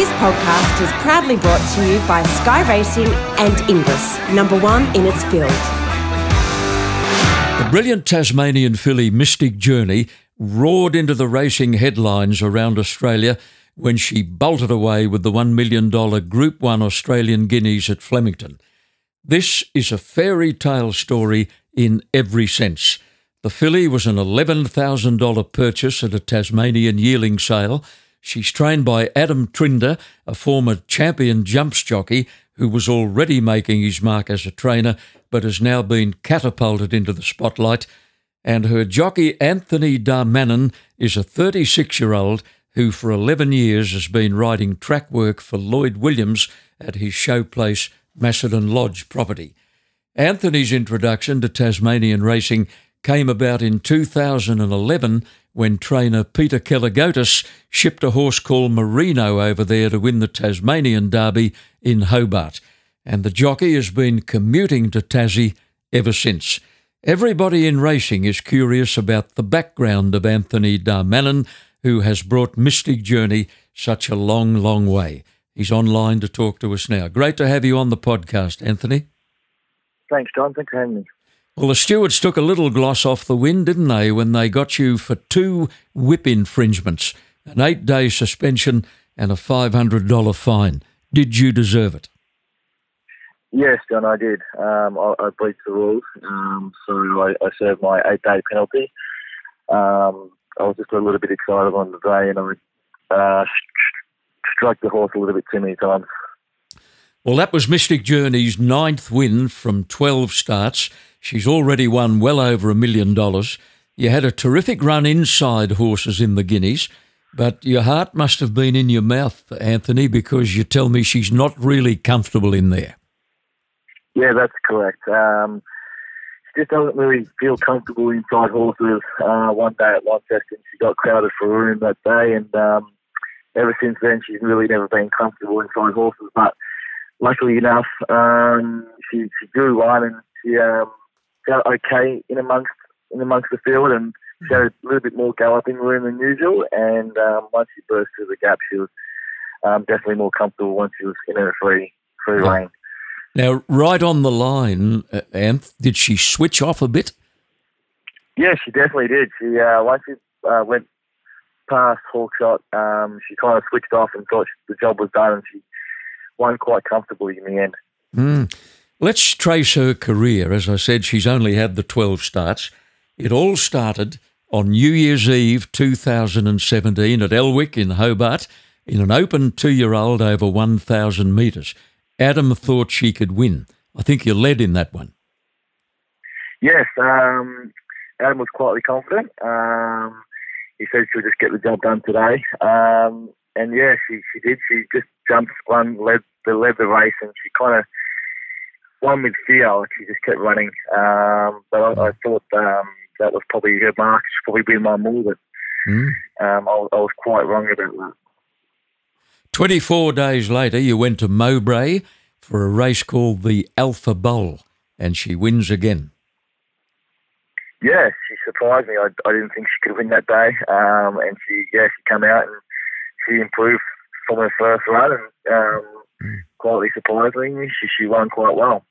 This podcast is proudly brought to you by Sky Racing and Inglis, number one in its field. The brilliant Tasmanian filly Mystic Journey roared into the racing headlines around Australia when she bolted away with the $1 million Group 1 Australian Guineas at Flemington. This is a fairy tale story in every sense. The filly was an $11,000 purchase at a Tasmanian yearling sale. She's trained by Adam Trinder, a former champion jumps jockey who was already making his mark as a trainer but has now been catapulted into the spotlight. And her jockey Anthony Darmanin is a 36 year old who for 11 years has been riding track work for Lloyd Williams at his showplace Macedon Lodge property. Anthony's introduction to Tasmanian racing came about in 2011 when trainer Peter Gelagotis shipped a horse called Merino over there to win the Tasmanian Derby in Hobart. And the jockey has been commuting to Tassie ever since. Everybody in racing is curious about the background of Anthony Darmanin, who has brought Mystic Journey such a long, long way. He's online to talk to us now. Great to have you on the podcast, Anthony. Thanks, John. Thanks for having me. Well, the stewards took a little gloss off the wind, didn't they, when they got you for two whip infringements, an eight day suspension, and a $500 fine. Did you deserve it? Yes, John, I did. Um, I, I, breached the rules, um, so I, I, served my eight day penalty. Um, I was just a little bit excited on the day, and I uh, struck the horse a little bit too many times. Well, that was Mystic Journey's ninth win from 12 starts. She's already won well over a million dollars. You had a terrific run inside horses in the Guineas, but your heart must have been in your mouth, Anthony, because you tell me she's not really comfortable in there. Yeah, that's correct. Um, she just doesn't really feel comfortable inside horses. Uh, one day at Launceston, she got crowded for room that day, and um, ever since then, she's really never been comfortable inside horses. But luckily enough, um, she, she drew one and she um, felt okay in amongst in amongst the field and she had a little bit more galloping room than usual. And um, once she burst through the gap, she was um, definitely more comfortable once she was in her free free yeah. lane. Now, right on the line, uh, Anth, did she switch off a bit? Yeah, she definitely did. She uh, once she uh, went past Hawkshot, um, she kind of switched off and thought the job was done, and she won quite comfortably in the end. Mm. Let's trace her career. As I said, she's only had the 12 starts. It all started on New Year's Eve 2017 at Elwick in Hobart in an open two year old over 1,000 metres. Adam thought she could win. I think you led in that one. Yes, um, Adam was quietly confident. Um, he said she'll just get the job done today. Um, and yeah, she, she did. She just jumped, one, led the led the race, and she kind of won with fear. Like she just kept running. Um, but I, I thought um, that was probably her mark. She's probably been my move, but mm. um, I, I, was quite wrong about that. 24 days later, you went to Mowbray for a race called the Alpha Bowl, and she wins again. Yeah, she surprised me. I, I didn't think she could win that day, um, and she yeah she came out and she improved from her first run, and um, mm. quietly surprisingly, she, she won quite well.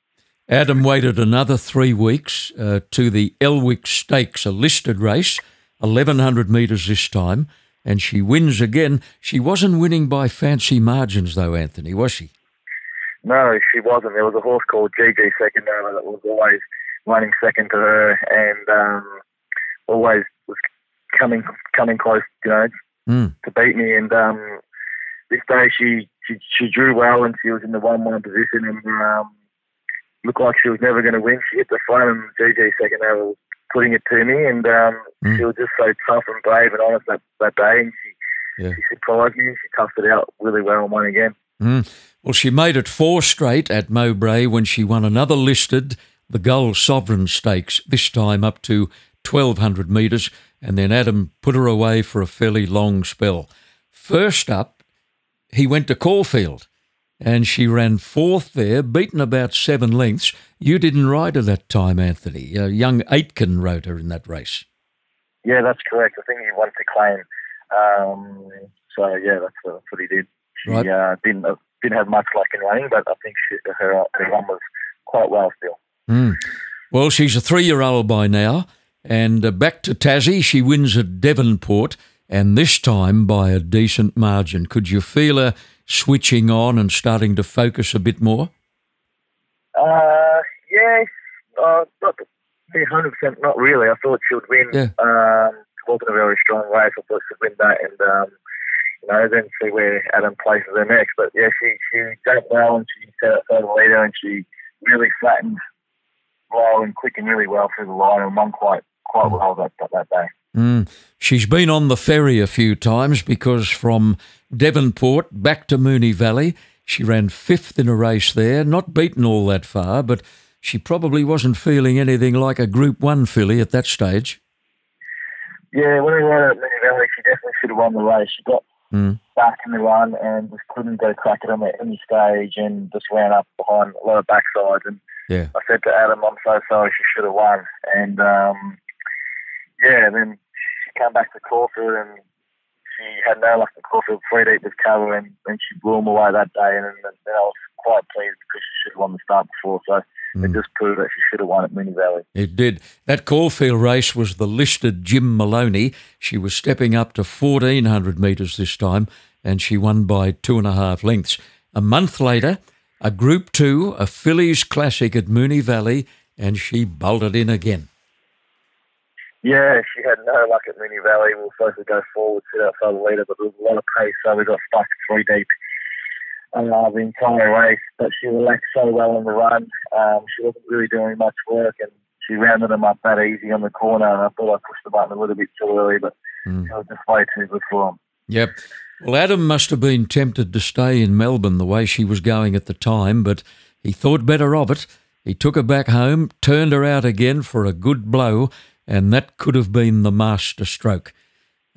Adam waited another three weeks uh, to the Elwick Stakes, a listed race, 1100 metres this time, and she wins again. She wasn't winning by fancy margins, though, Anthony, was she? No, she wasn't. There was a horse called GG Secondova that was always running second to her and um, always was coming coming close, you know, mm. to beat me. And um, this day she, she she drew well and she was in the one one position and um, looked like she was never going to win. She hit the front, and GG second over putting it to me, and um, mm. she was just so tough and brave and honest that, that day. And she, yeah. she surprised me. She toughed it out really well and won again. Mm. Well, she made it four straight at Mowbray when she won another listed, the Gold Sovereign Stakes, this time up to 1200 metres, and then Adam put her away for a fairly long spell. First up, he went to Caulfield and she ran fourth there, beaten about seven lengths. You didn't ride her that time, Anthony. Uh, young Aitken rode her in that race. Yeah, that's correct. I think he wanted to claim. Um, so, yeah, that's, uh, that's what he did. She Right. uh, didn't uh, didn't have much luck in running, but I think she, her her run was quite well still. Mm. Well, she's a three year old by now. And uh, back to Tassie, she wins at Devonport, and this time by a decent margin. Could you feel her switching on and starting to focus a bit more? Uh, yes, uh, not hundred percent. Not really. I thought she would win. Yeah. Um, it wasn't a very strong race. I thought she'd win that, and um, you know, then see where Adam places her next. But yeah, she she did well, and she set up for the leader, and she really flattened low and quick and really well through the line, and won quite quite well that that, that day. Mm. She's been on the ferry a few times because from Devonport back to Moonee Valley, she ran fifth in a race there, not beaten all that far, but she probably wasn't feeling anything like a Group 1 filly at that stage. Yeah, when we were at Moonee Valley, she definitely should have won the race. She got Mm. back in the run and just couldn't go crack it on at any stage and just ran up behind a lot of backsides. And Yeah. I said to Adam, I'm so sorry, she should have won. And um, yeah, then she came back to Caulfield and she had no luck at Caulfield, three deep with cover, and then she blew them away that day. And then, then I was quite pleased because she should have won the start before. So it hmm. just proved that she should have won at Moonee Valley. It did. That Caulfield race was the listed Jim Moloney. She was stepping up to 1,400 metres this time, and she won by two and a half lengths. A month later, a Group 2, a Fillies Classic at Moonee Valley, and she bolted in again. Yeah, she had no luck at Moonee Valley. We were supposed to go forward, sit outside the leader, but there was a lot of pace, so we got stuck three deep uh, the entire race. But she relaxed so well on the run. Um, she wasn't really doing much work, and she rounded them up that easy on the corner. And I thought I pushed the button a little bit too early, but Mm. she was just way too good for them. Yep. Well, Adam must have been tempted to stay in Melbourne the way she was going at the time, but he thought better of it. He took her back home, turned her out again for a good blow, and that could have been the master stroke.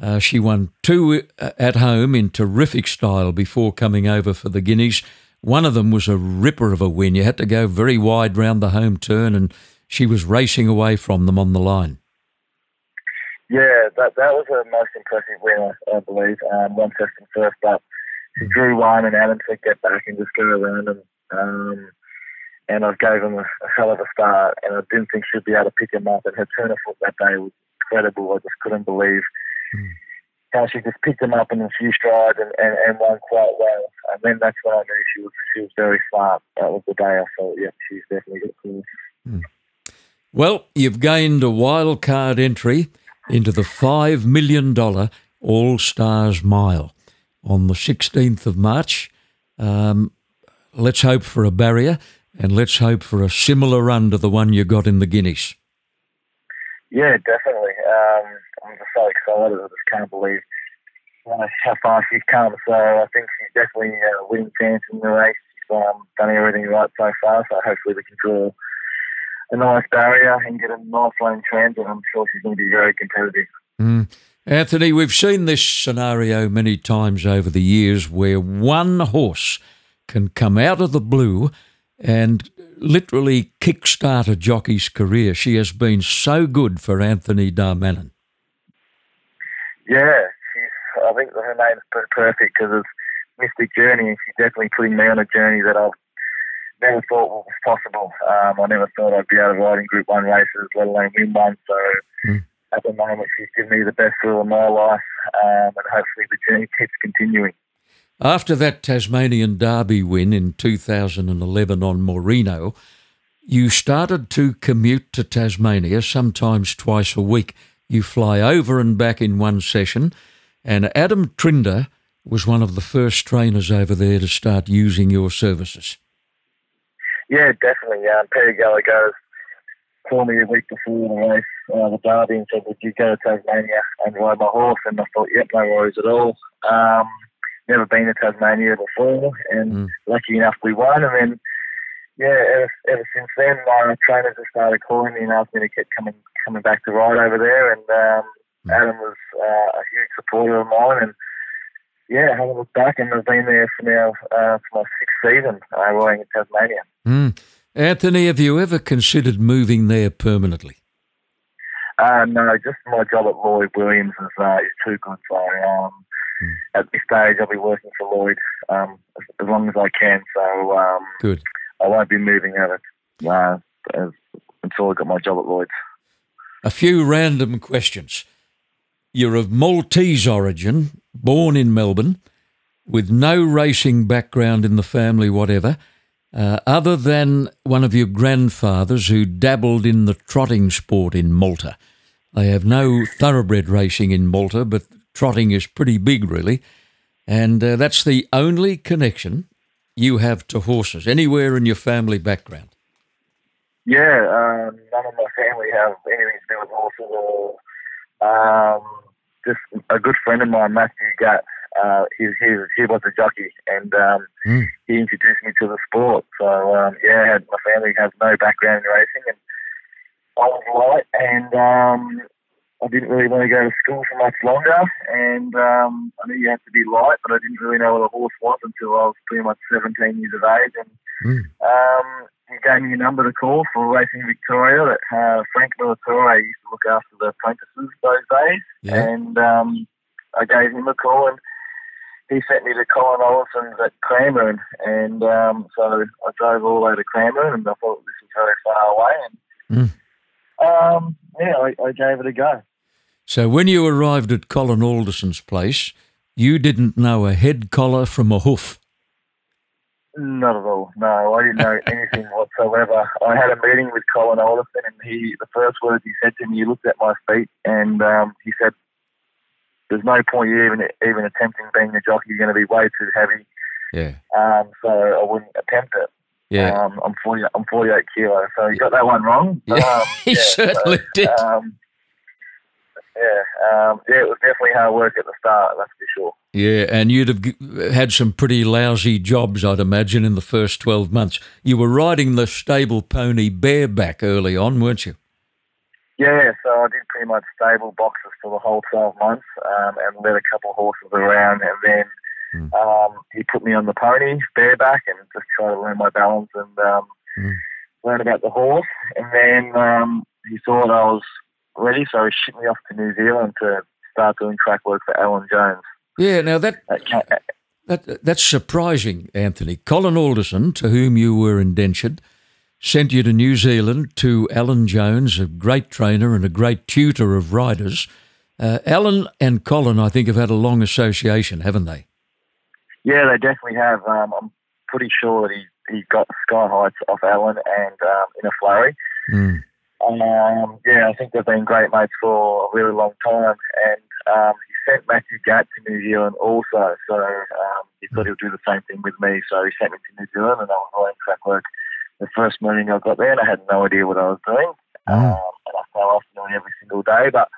Uh, she won two uh, at home in terrific style before coming over for the Guineas. One of them was a ripper of a win. You had to go very wide round the home turn, and she was racing away from them on the line. Yeah, that that was her most impressive win, I, I believe. Um, one second first up, she drew one, and Adam said get back and just go around and um, and I gave him a, a hell of a start, and I didn't think she'd be able to pick him up. And her turn of foot that day was incredible. I just couldn't believe how she just picked him up in a few strides and, and, and won quite well. And then that's when I knew she was she was very smart. That was the day I thought, yeah, she's definitely got cool. Well, you've gained a wild card entry into the $5 million All Stars Mile on the 16th of March. Um, let's hope for a barrier and let's hope for a similar run to the one you got in the Guineas. Yeah, definitely. Um, I'm just so excited. I just can't believe uh, how far she's come. So I think she's definitely a winning chance in the race. She's um, done everything right so far. So hopefully we can draw a nice barrier and get a nice lane transit. I'm sure she's going to be very competitive. Mm. Anthony, we've seen this scenario many times over the years where one horse can come out of the blue and literally kickstart a jockey's career. She has been so good for Anthony Darmanin. Yeah, she's. I think her name's per- perfect because it's Mystic Journey, and she's definitely putting me on a journey that I've never thought was possible. Um, I never thought I'd be able to ride in Group One races, let alone win one. So Mm. at the moment, she's given me the best thrill of my life, um, and hopefully the journey keeps continuing. After that Tasmanian Derby win in 2011 on Moreno, you started to commute to Tasmania sometimes twice a week. You fly over and back in one session, and Adam Trinder was one of the first trainers over there to start using your services. Yeah, definitely. Um, Peter Gelagotis called me a week before the race, uh, the Derby, and said, "Would you go to Tasmania and ride my horse?" And I thought, "Yep, no worries at all." Um, never been to Tasmania before, and Mm. lucky enough we won. And then, yeah, ever, ever since then, my trainers have started calling me and asked me to keep coming coming back to ride over there. And um, Adam was uh, a huge supporter of mine, and yeah, I haven't looked back, and I've been there for now uh, for my sixth season uh, riding in Tasmania. Mm. Anthony, have you ever considered moving there permanently? Uh, no, just my job at Lloyd Williams is, uh, is too good. So um, mm. at this stage, I'll be working for Lloyd um, as, as, long as I can. So um, good. I won't be moving out of, uh, until I got my job at Lloyd's. A few random questions. You're of Maltese origin, born in Melbourne, with no racing background in the family, whatever. Uh, other than one of your grandfathers who dabbled in the trotting sport in Malta. They have no thoroughbred racing in Malta, but trotting is pretty big, really. And uh, that's the only connection you have to horses, anywhere in your family background. Yeah, um, none of my family have anything to do with horses or um, just a good friend of mine, Matthew Gatt, uh, he, he, he was a jockey and um, mm. he introduced me to the sport. So, um, yeah, my family has no background in racing and I was light and um, I didn't really want to go to school for much longer. And um, I knew you had to be light, but I didn't really know what a horse was until I was pretty much 17 years of age. And mm. um, he gave me a number to call for Racing Victoria. That uh, Frank Militore used to look after the apprentices those days, yeah. and um, I gave him a call, and he sent me to Colin Alderson's at Cranbourne, and um, so I drove all the way to Cranbourne, and I thought this was very far away, and mm. um, yeah, I, I, gave it a go. So when you arrived at Colin Alderson's place, you didn't know a head collar from a hoof. Not at all. No, I didn't know anything whatsoever. I had a meeting with Colin Alderson, and he the first words he said to me, he looked at my feet, and um, he said, there's no point you even even attempting being a jockey. You're going to be way too heavy. Yeah. Um, so I wouldn't attempt it. Yeah. Um, I'm 40. I'm 48 kilos, so you got that one wrong. Yeah, um, he yeah, certainly so, did. Um, yeah, um, yeah, it was definitely hard work at the start. That's for sure. Yeah, and you'd have had some pretty lousy jobs, I'd imagine, in the first 12 months. You were riding the stable pony bareback early on, weren't you? Yeah, so I did pretty much stable boxes for the whole 12 months um, and led a couple of horses around. And then mm. um, he put me on the pony bareback and just try to learn my balance and um, mm. learn about the horse. And then um, he saw that I was ready, so he shipped me off to New Zealand to start doing track work for Alan Jones. Yeah, now that. That, that's surprising, Anthony. Colin Alderson, to whom you were indentured, sent you to New Zealand to Alan Jones, a great trainer and a great tutor of riders. Uh, Alan and Colin, I think, have had a long association, haven't they? Yeah, they definitely have. Um, I'm pretty sure that he, he got Sky Heights off Alan and um, in a flurry. Mm. Um, yeah, I think they've been great mates for a really long time. And um, he sent Matthew Gatt to New Zealand also. So um, he thought he would do the same thing with me. So he sent me to New Zealand and I was learning track work the first morning I got there, and I had no idea what I was doing. Mm. Um, and I fell off doing every single day, but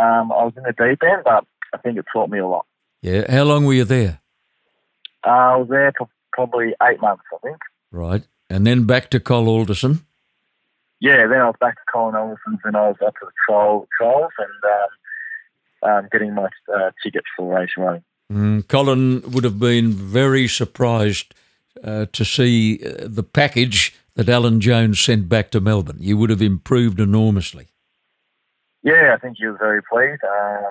um, I was in the deep end. But I think it taught me a lot. Yeah. How long were you there? Uh, I was there for probably eight months, I think. Right, and then back to Col Alderson. Yeah, then I was back to Colin Alderson's, and I was up to the trial, trials and um, um, getting my uh, tickets for race running. Mm, Colin would have been very surprised uh, to see uh, the package that Alan Jones sent back to Melbourne. You would have improved enormously. Yeah, I think he was very pleased. Um,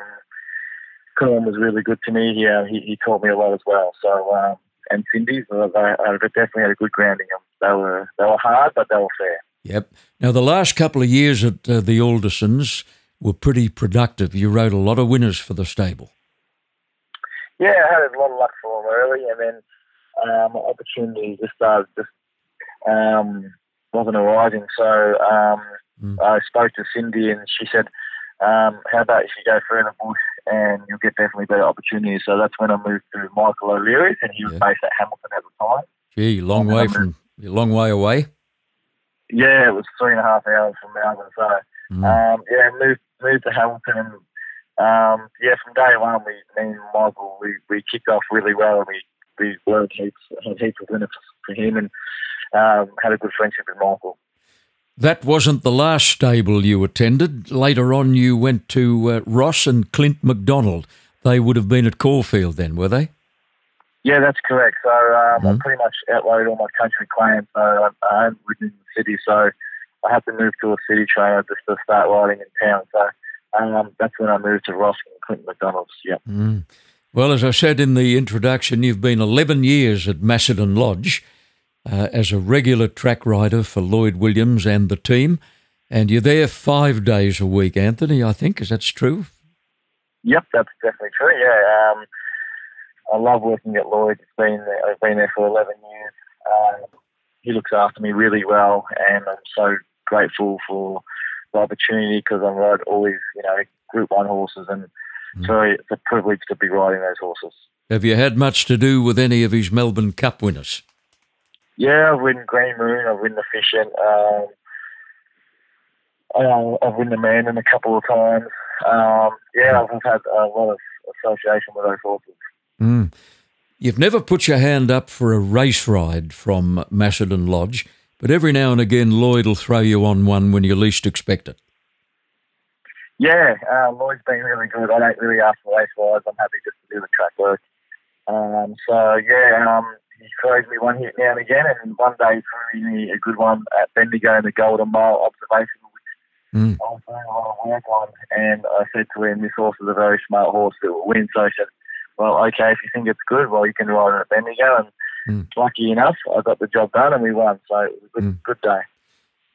Colin was really good to me. Yeah, he, he taught me a lot as well. So, um, and Cindy's, uh, they, they definitely had a good grounding. They were they were hard, but they were fair. Yep. Now, the last couple of years at uh, the Aldersons were pretty productive. You rode a lot of winners for the stable. Yeah, I had a lot of luck for them early, and then um, opportunity just started just um, wasn't arising. So um, mm. I spoke to Cindy and she said, um, "How about if you go in the bush and you'll get definitely better opportunities." So that's when I moved to Michael O'Leary's, and he was yeah. based at Hamilton at the time. Gee, long way from a long way away. Yeah, it was three and a half hours from Melbourne. So mm. um, yeah, moved moved to Hamilton and um, yeah, from day one, we, me and Michael, we, we kicked off really well. And we we learned heaps, had heaps of winners for him, and um, had a good friendship with Michael. That wasn't the last stable you attended. Later on, you went to uh, Ross and Clint McDonald. They would have been at Caulfield then, were they? Yeah, that's correct. So um, mm-hmm. I pretty much outlawed all my country claims. So I, I am within the city, so I had to move to a city trainer just to start riding in town. So um, that's when I moved to Ross and Clint McDonald's. Yeah. Mm. Well, as I said in the introduction, you've been 11 years at Macedon Lodge uh, as a regular track rider for Lloyd Williams and the team, and you're there five days a week, Anthony, I think. Is that true? Yep, that's definitely true, yeah. Um, I love working at Lloyd. It's been I've been there for 11 years. Um, he looks after me really well, and I'm so grateful for the opportunity because I'm ride always, you know, Group One horses, and mm. so it's a privilege to be riding those horses. Have you had much to do with any of his Melbourne Cup winners? Yeah, I've ridden Green Moon, I've ridden Efficient, um, uh, I've ridden Almandin a couple of times. Um, yeah, I've had a lot of association with those horses. Mm. You've never put your hand up for a race ride from Macedon Lodge, but every now and again Lloyd will throw you on one when you least expect it. Yeah, uh, Lloyd's been really good. I don't really ask for race rides. I'm happy just to do the track work. Um, so yeah, um, he throws me one hit now and again, and one day threw me a good one at Bendigo in the Golden Mile observation, which mm. I was doing a lot of work on. And I said to him, "This horse is a very smart horse that will win." So I said, well, okay, if you think it's good, well, you can ride it at Bendigo. And mm. lucky enough, I got the job done and we won. So it was a good, mm. good day.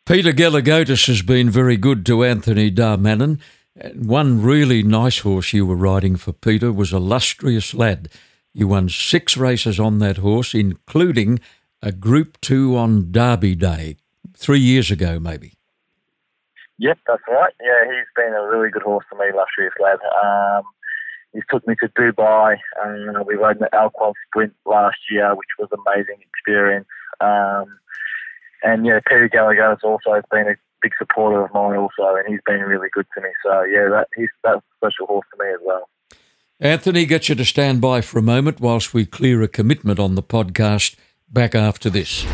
Peter Gelagotis has been very good to Anthony Darmanin. And one really nice horse you were riding for Peter was Illustrious Lad. You won six races on that horse, including a Group 2 on Derby Day, three years ago, maybe. Yep, that's right. Yeah, he's been a really good horse to me, Illustrious Lad. Um, he took me to Dubai and we rode the Al Quoz Sprint last year, which was an amazing experience. Um, and yeah, Peter Gelagotis has also been a big supporter of mine also, and he's been really good to me. So yeah, that he's that's a special horse to me as well. Anthony, get you to stand by for a moment whilst we clear a commitment on the podcast. Back after this.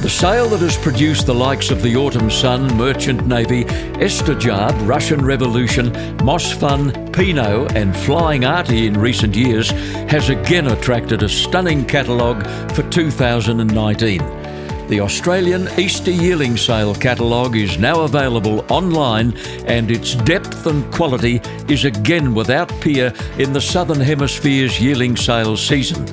The sale that has produced the likes of the Autumn Sun, Merchant Navy, Estijaab, Russian Revolution, Mossfun, Pinot, and Flying Artie in recent years has again attracted a stunning catalogue for 2019. The Australian Easter Yearling Sale catalogue is now available online, and its depth and quality is again without peer in the Southern Hemisphere's yearling sale season.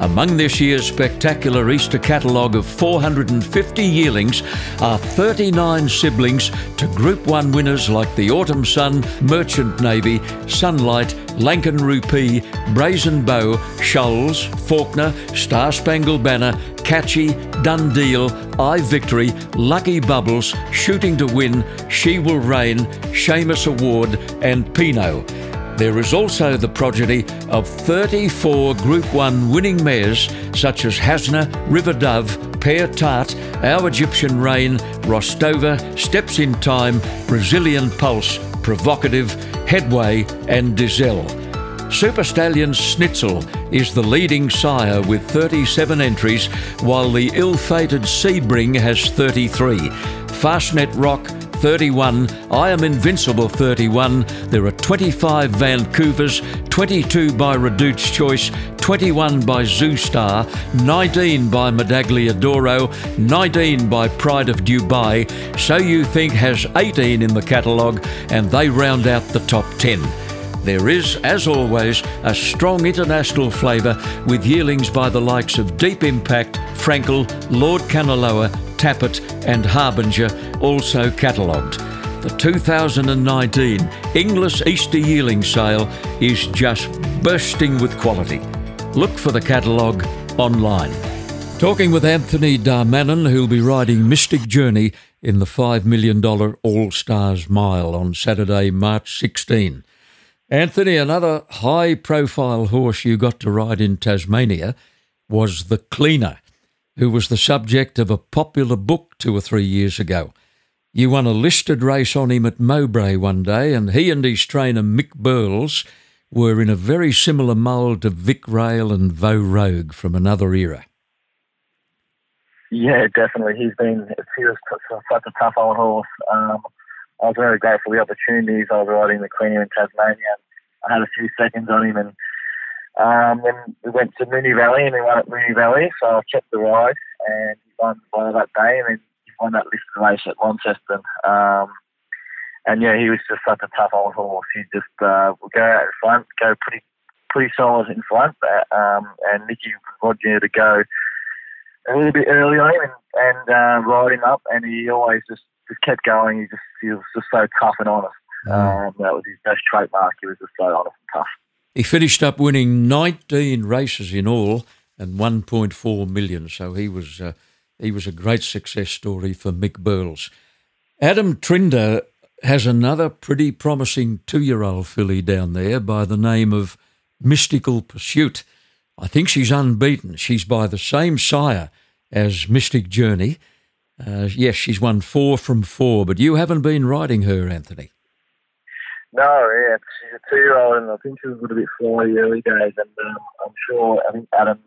Among this year's spectacular Easter catalogue of 450 yearlings are 39 siblings to Group 1 winners like the Autumn Sun, Merchant Navy, Sunlight, Lankan Rupee, Brazen Beau, Shoals, Faulkner, Star Spangled Banner, Catchy, Done Deal, I Victory, Lucky Bubbles, Shooting to Win, She Will Reign, Shamus Award, and Pinot. There is also the progeny of 34 Group 1 winning mares such as Hasna, River Dove, Pear Tart, Our Egyptian Rain, Rostova, Steps in Time, Brazilian Pulse, Provocative, Headway, and Dizelle. Super Stallion Snitzel is the leading sire with 37 entries, while the ill fated Sebring has 33. Fastnet Rock 31, I Am Invincible 31, there are 25 Vancouvers, 22 by Redoute's Choice, 21 by Zoustar, 19 by Medaglia D'Oro, 19 by Pride of Dubai, So You Think has 18 in the catalogue, and they round out the top 10. There is, as always, a strong international flavour with yearlings by the likes of Deep Impact, Frankel, Lord Kanaloa, Tapit, and Harbinger, also catalogued. The 2019 Inglis Easter Yearling Sale is just bursting with quality. Look for the catalogue online. Talking with Anthony Darmanin, who'll be riding Mystic Journey in the $5 million All Stars Mile on Saturday, March 16. Anthony, another high profile horse you got to ride in Tasmania was the Cleaner who was the subject of a popular book two or three years ago. You won a listed race on him at Mowbray one day, and he and his trainer Mick Burles were in a very similar mould to Vic Rail and Vo Rogue from another era. Yeah, definitely. He's been he was such a tough old horse. Um, I was very grateful for the opportunities. I was riding the Queen in Tasmania. I had a few seconds on him, and um, then we went to Moonee Valley and we won at Moonee Valley, so I kept the ride and he won by that day and then won that lift race at Launceston. Um, and yeah, he was just such a tough old horse. He just uh, would go out in front, go pretty pretty solid in front, um, and Nicky wanted to go a little bit earlier and, and uh, riding up, and he always just, just kept going. He just he was just so tough and honest. Um, that was his best trademark. He was just so honest and tough. He finished up winning 19 races in all and 1.4 million. So he was uh, he was a great success story for Mick Burles. Adam Trinder has another pretty promising two-year-old filly down there by the name of Mystical Pursuit. I think she's unbeaten. She's by the same sire as Mystic Journey. Uh, yes, she's won four from four, but you haven't been riding her, Anthony. No, yeah, she's a two-year-old, and I think she was a little bit fly early days, and um, I'm sure I think Adam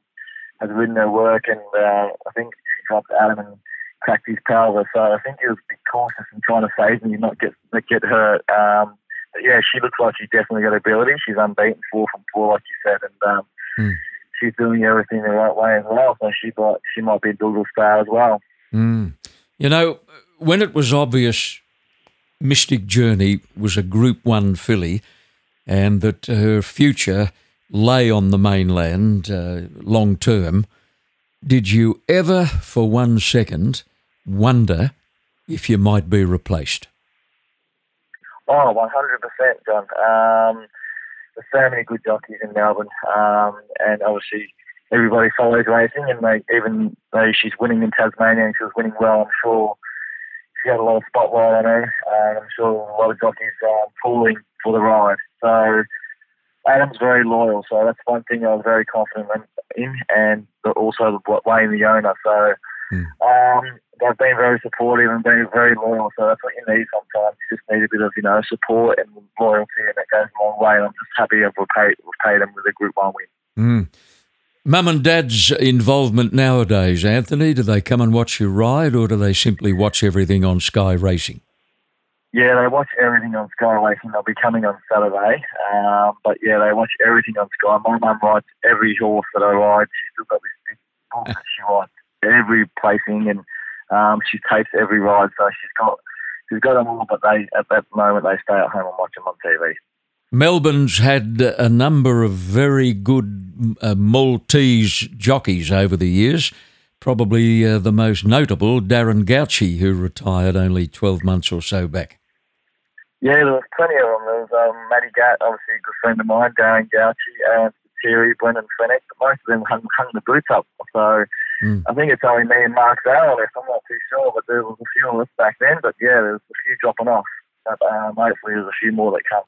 has ridden her work, and uh, I think dropped Adam and cracked his pelvis. So I think he was a bit cautious and trying to save me and not get get hurt. Um, but yeah, she looks like she's definitely got ability. She's unbeaten, four from four, like you said, and um, mm. she's doing everything the right way as well. So she might she might be a Douglas star as well. Mm. You know, when it was obvious Mystic Journey was a Group One filly, and that her future lay on the mainland uh, long term. Did you ever, for one second, wonder if you might be replaced? Oh, 100%, John. Um, there's so many good jockeys in Melbourne, um, and obviously everybody follows racing, and they, even though she's winning in Tasmania and she was winning well, I'm sure she had a lot of spotlight on her, and I'm sure a lot of jockeys um, pulling for the ride. So Adam's very loyal, so that's one thing I was very confident in, and also Wayne the owner. So mm. um, they've been very supportive and been very loyal. So that's what you need sometimes. You just need a bit of you know support and loyalty, and it goes a long way. And I'm just happy I've repaid, repaid them with a Group One win. Mm. Mum and Dad's involvement nowadays, Anthony, do they come and watch you ride or do they simply watch everything on Sky Racing? Yeah, they watch everything on Sky Racing. They'll be coming on Saturday. Um, but yeah, they watch everything on Sky. My mum rides every horse that I ride. She's still got this big book that she rides every placing and um, she tapes every ride. So she's got she's got them all, but they at that moment they stay at home and watch them on TV. Melbourne's had a number of very good uh, Maltese jockeys over the years. Probably uh, the most notable, Darren Gauci, who retired only 12 months or so back. Yeah, there was plenty of them. There was um, Matty Gatt, obviously a good friend of mine, Darren Gauci, and Thierry, Brendan Fenech. Most of them hung, hung the boots up. So mm. I think it's only me and Mark Zahra left. I'm not too sure, but there was a few of us back then. But yeah, there's a few dropping off. But um, hopefully there's a few more that come.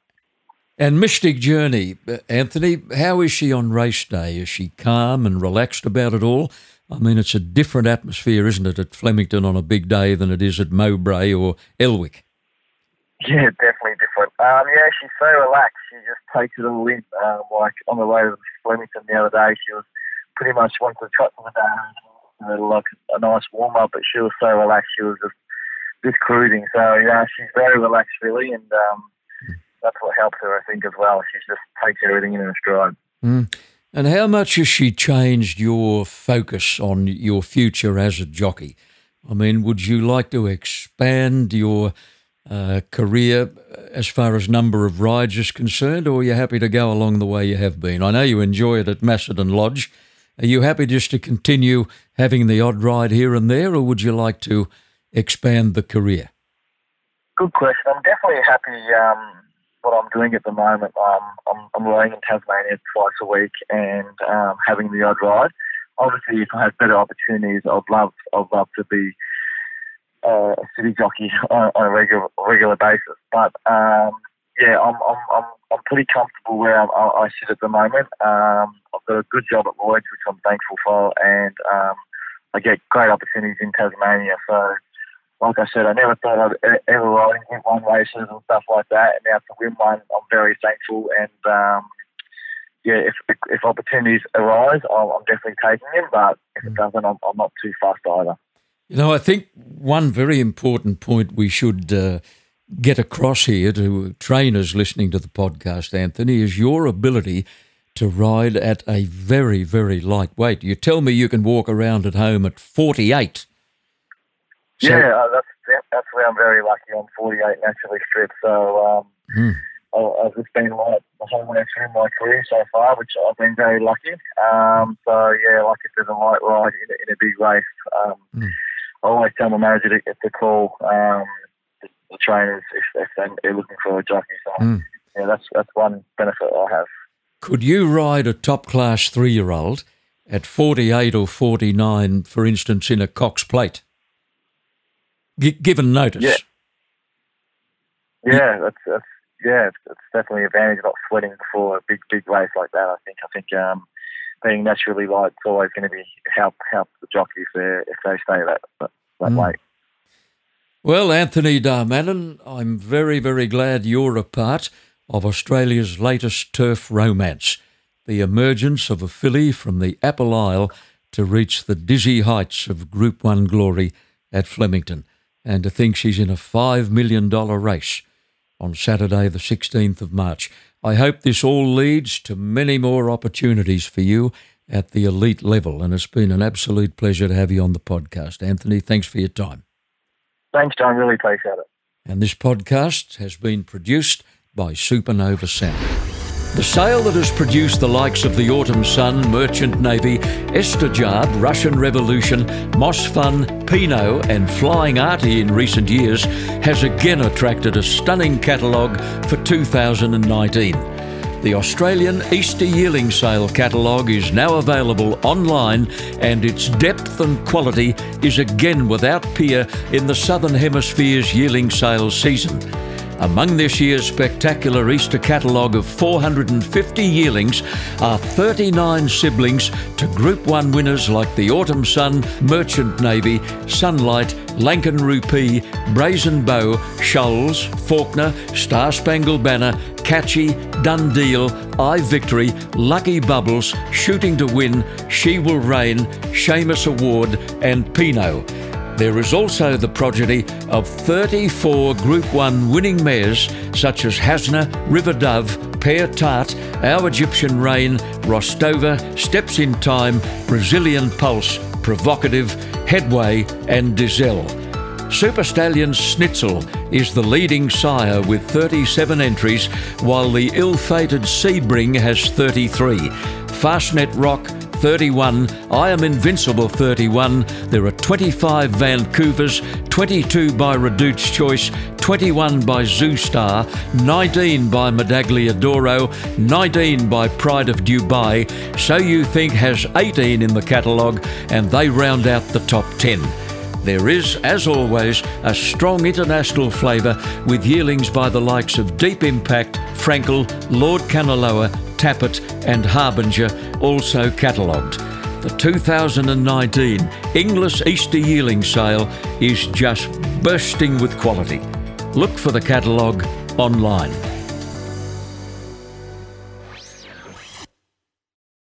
And Mystic Journey, uh, Anthony, how is she on race day? Is she calm and relaxed about it all? I mean, it's a different atmosphere, isn't it, at Flemington on a big day than it is at Mowbray or Elwick? Yeah, definitely different. Um, yeah, she's so relaxed. She just takes it all in. Um, like on the way to Flemington the other day, she was pretty much wanted to trot to the day, like a nice warm up, but she was so relaxed. She was just just cruising. So yeah, she's very relaxed, really, and um, that's what helps her, I think, as well. She just takes everything in her stride. Mm. And how much has she changed your focus on your future as a jockey? I mean, would you like to expand your uh, career as far as number of rides is concerned, or are you happy to go along the way you have been? I know you enjoy it at Macedon Lodge. Are you happy just to continue having the odd ride here and there, or would you like to expand the career? Good question. I'm definitely happy um, what I'm doing at the moment. Um, I'm, I'm riding in Tasmania twice a week and um, having the odd ride. Obviously, if I had better opportunities, I'd love I'd love to be uh, a city jockey on, on, a regular regular basis. But um, yeah, I'm, I'm I'm I'm pretty comfortable where I, I sit at the moment. Um, I've got a good job at Lloyd's, which I'm thankful for, and um, I get great opportunities in Tasmania. So like I said, I never thought I'd ever ride Group One races and stuff like that. And now to win one, I'm very thankful. And um, yeah, if if opportunities arise, I'm, I'm definitely taking them. But if it mm. doesn't, I'm, I'm not too fast either. You know, I think one very important point we should uh, get across here to trainers listening to the podcast, Anthony, is your ability to ride at a very, very light weight. You tell me you can walk around at home at 48 so, yeah, uh, that's that's where I'm very lucky. I'm 48 naturally stripped, so um, hmm. I've just been like the whole way through my career so far, which I've been very lucky. Um, so yeah, like if there's a light ride in a, in a big race, um, mm. I always tell my manager to, to call um, the, the, trainers if, if they're looking for a jockey. So mm. yeah, that's that's one benefit I have. Could you ride a top class three year old at 48 or 49, for instance, in a Cox plate? G- given notice. Yeah. Yeah, that's, that's yeah, it's, it's definitely an advantage not sweating before a big big race like that. I think I think um, being naturally light is always going to be help help the jockeys there if they stay that that, that mm. way. Well, Anthony Darmanin, I'm very very glad you're a part of Australia's latest turf romance, the emergence of a filly from the Apple Isle to reach the dizzy heights of Group One glory at Flemington, and to think she's in a five million dollar race on Saturday, the 16th of March. I hope this all leads to many more opportunities for you at the elite level, and it's been an absolute pleasure to have you on the podcast. Anthony, thanks for your time. Thanks, John. Really appreciate it. And this podcast has been produced by Supernova Sound. The sale that has produced the likes of the Autumn Sun, Merchant Navy, Estijaab, Russian Revolution, Mossfun, Pinot, and Flying Artie in recent years has again attracted a stunning catalogue for 2019. The Australian Easter Yearling Sale catalogue is now available online, and its depth and quality is again without peer in the Southern Hemisphere's yearling sale season. Among this year's spectacular Easter catalogue of 450 yearlings are 39 siblings to Group 1 winners like the Autumn Sun, Merchant Navy, Sunlight, Lankan Rupee, Brazen Beau, Shoals, Faulkner, Star Spangled Banner, Catchy, Done Deal, I Victory, Lucky Bubbles, Shooting to Win, She Will Reign, Shamus Award, and Pinot. There is also the progeny of 34 Group 1 winning mares such as Hasna, River Dove, Pear Tart, Our Egyptian Rain, Rostova, Steps in Time, Brazilian Pulse, Provocative, Headway, and Dizelle. Super Stallion Snitzel is the leading sire with 37 entries, while the ill fated Sebring has 33. Fastnet Rock, 31, I Am Invincible 31, there are 25 Vancouvers, 22 by Redoute's Choice, 21 by Zoustar, 19 by Medaglia D'Oro, 19 by Pride of Dubai, So You Think has 18 in the catalogue, and they round out the top 10. There is, as always, a strong international flavour with yearlings by the likes of Deep Impact, Frankel, Lord Kanaloa, Tapit, and Harbinger also catalogued. The 2019 Inglis Easter Yearling Sale is just bursting with quality. Look for the catalogue online.